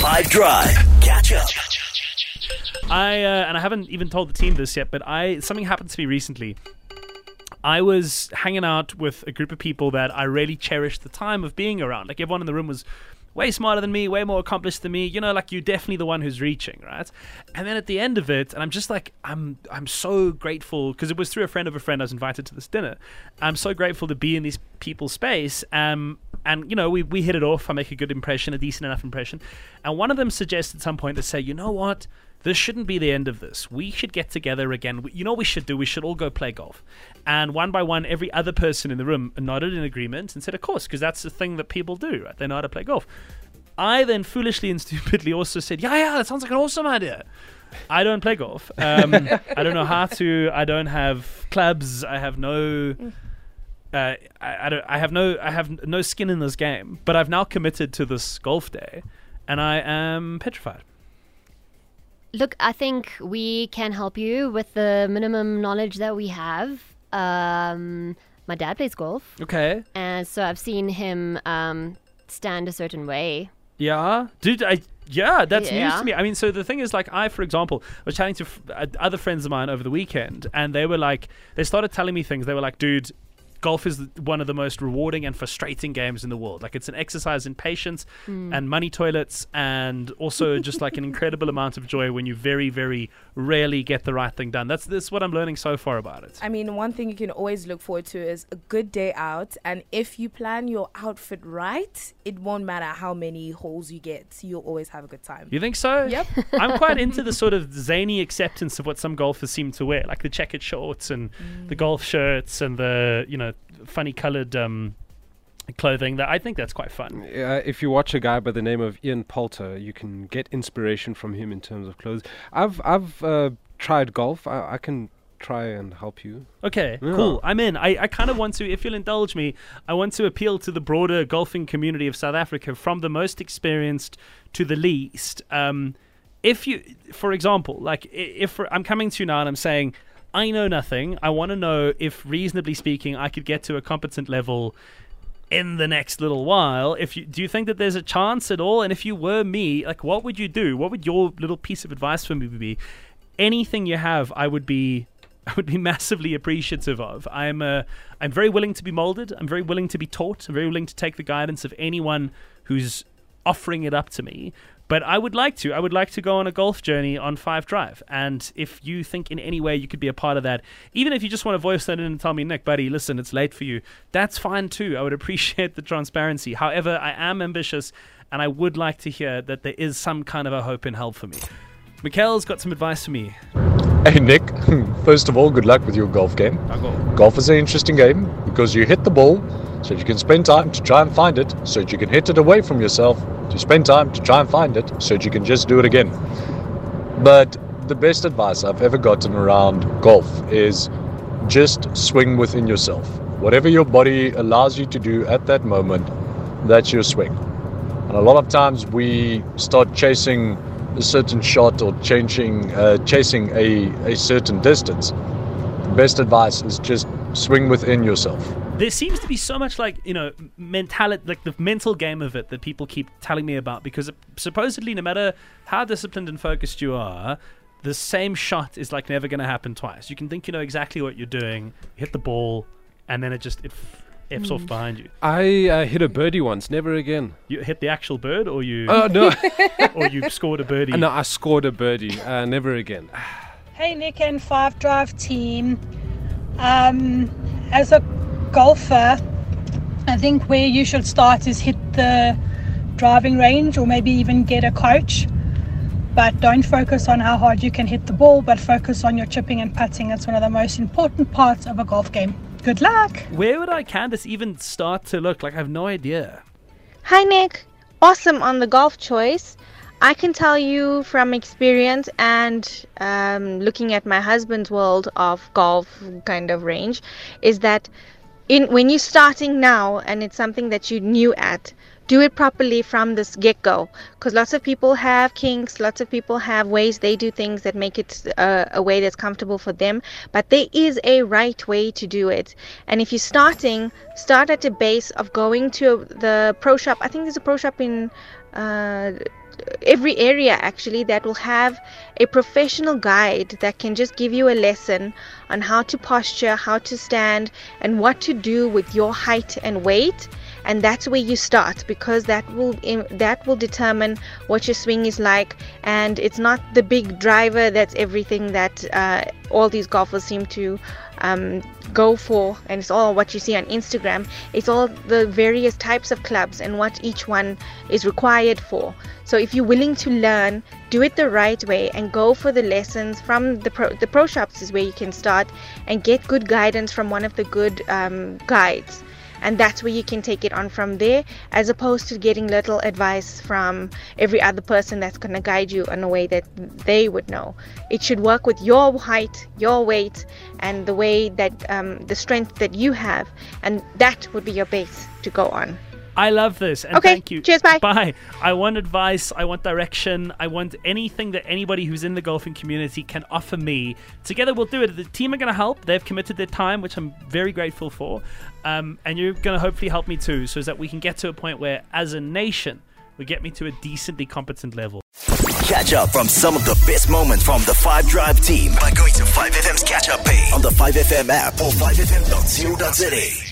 Five Drive. Catch up. I uh, and I haven't even told the team this yet, but I something happened to me recently. I was hanging out with a group of people that I really cherished the time of being around. Like everyone in the room was way smarter than me, way more accomplished than me. You know, like you're definitely the one who's reaching, right? And then at the end of it, and I'm just like, I'm I'm so grateful because it was through a friend of a friend I was invited to this dinner. I'm so grateful to be in these people's space. Um, and you know, we we hit it off. I make a good impression, a decent enough impression. And one of them suggests at some point to say, you know what? this shouldn't be the end of this. We should get together again. You know what we should do? We should all go play golf. And one by one, every other person in the room nodded in agreement and said, Of course, because that's the thing that people do, right? They know how to play golf. I then foolishly and stupidly also said, Yeah, yeah, that sounds like an awesome idea. I don't play golf. Um, I don't know how to. I don't have clubs. I have no. Uh, I, I, don't, I have no. I have no skin in this game. But I've now committed to this golf day, and I am petrified. Look, I think we can help you with the minimum knowledge that we have. Um, my dad plays golf, Okay. and so I've seen him um, stand a certain way. Yeah, dude. I yeah, that's news to me. I mean, so the thing is, like, I, for example, was chatting to f- uh, other friends of mine over the weekend, and they were like, they started telling me things. They were like, dude. Golf is one of the most rewarding and frustrating games in the world. Like it's an exercise in patience hmm. and money toilets, and also just like an incredible amount of joy when you very, very rarely get the right thing done. That's this what I'm learning so far about it. I mean, one thing you can always look forward to is a good day out. And if you plan your outfit right, it won't matter how many holes you get. You'll always have a good time. You think so? Yep. I'm quite into the sort of zany acceptance of what some golfers seem to wear, like the checkered shorts and the mm. golf shirts and the you know funny coloured um, clothing. That I think that's quite fun. Uh, if you watch a guy by the name of Ian Poulter, you can get inspiration from him in terms of clothes. I've I've uh, tried golf. I, I can try and help you. Okay, Yeah. cool. I'm in. I, I kind of want to, if you'll indulge me, I want to appeal to the broader golfing community of South Africa, from the most experienced to the least. Um, if you, for example, like if I'm coming to you now and I'm saying, I know nothing, I want to know if, reasonably speaking, I could get to a competent level in the next little while. If you do you think that there's a chance at all? And if you were me, like what would you do? What would your little piece of advice for me be? Anything you have, I would be I would be massively appreciative of. I'm uh, I'm very willing to be molded. I'm very willing to be taught. I'm very willing to take the guidance of anyone who's offering it up to me. But I would like to. I would like to go on a golf journey on Five Drive. And if you think in any way you could be a part of that, even if you just want to voice that in and tell me, Nick, buddy, listen, it's late for you, that's fine too. I would appreciate the transparency. However, I am ambitious and I would like to hear that there is some kind of a hope and help for me. Mikhail's got some advice for me. Hey Nick, first of all, good luck with your golf game. Golf is an interesting game because you hit the ball so you can spend time to try and find it, so that you can hit it away from yourself, to spend time to try and find it, so that you can just do it again. But the best advice I've ever gotten around golf is just swing within yourself. Whatever your body allows you to do at that moment, that's your swing. And a lot of times we start chasing a certain shot or changing, uh, chasing a, a certain distance. The best advice is just swing within yourself. There seems to be so much like you know mentality like the mental game of it that people keep telling me about because supposedly no matter how disciplined and focused you are the same shot is like never going to happen twice you can think you know exactly what you're doing hit the ball and then it just it f- f's off behind you I uh, hit a birdie once. Never again. you hit the actual bird or you Oh no! or you scored a birdie no, I scored a birdie. Uh, never again. Hey, Nick and Five Drive team. Um, as a golfer, I think where you should start is hit the driving range or maybe even get a coach. But don't focus on how hard you can hit the ball, but focus on your chipping and putting. That's one of the most important parts of a golf game. Good luck! where would i canvas even start to look like i have no idea Hi, Nick. Awesome on the golf choice. I can tell you from experience and um, looking at my husband's world of golf kind of range is that in when you're starting now and it's something that you're new at, do it properly from this get go. Because lots of people have kinks, lots of people have ways they do things that make it uh, a way that's comfortable for them. But there is a right way to do it. And if you're starting, start at the base of going to the pro shop. I think there's a pro shop in uh, every area actually that will have a professional guide that can just give you a lesson on how to posture, how to stand, and what to do with your height and weight. And that's where you start because that will that will determine what your swing is like. And it's not the big driver that's everything that uh, all these golfers seem to um, go for, and it's all what you see on Instagram. It's all the various types of clubs and what each one is required for. So if you're willing to learn, do it the right way, and go for the lessons from the pro, the pro shops is where you can start and get good guidance from one of the good um, guides and that's where you can take it on from there as opposed to getting little advice from every other person that's going to guide you in a way that they would know. It should work with your height your weight and the way that um, the strength that you have and that would be your base to go on I love this. And okay, thank you. Cheers, bye. Bye. I want advice. I want direction. I want anything that anybody who's in the golfing community can offer me. Together we'll do it. The team are going to help. They've committed their time, which I'm very grateful for. Um, and you're going to hopefully help me too, so that we can get to a point where, as a nation, we get me to a decently competent level. Catch up from some of the best moments from the 5 Drive team by going to 5FM's catch up page on the 5FM app or 5FM.co.za.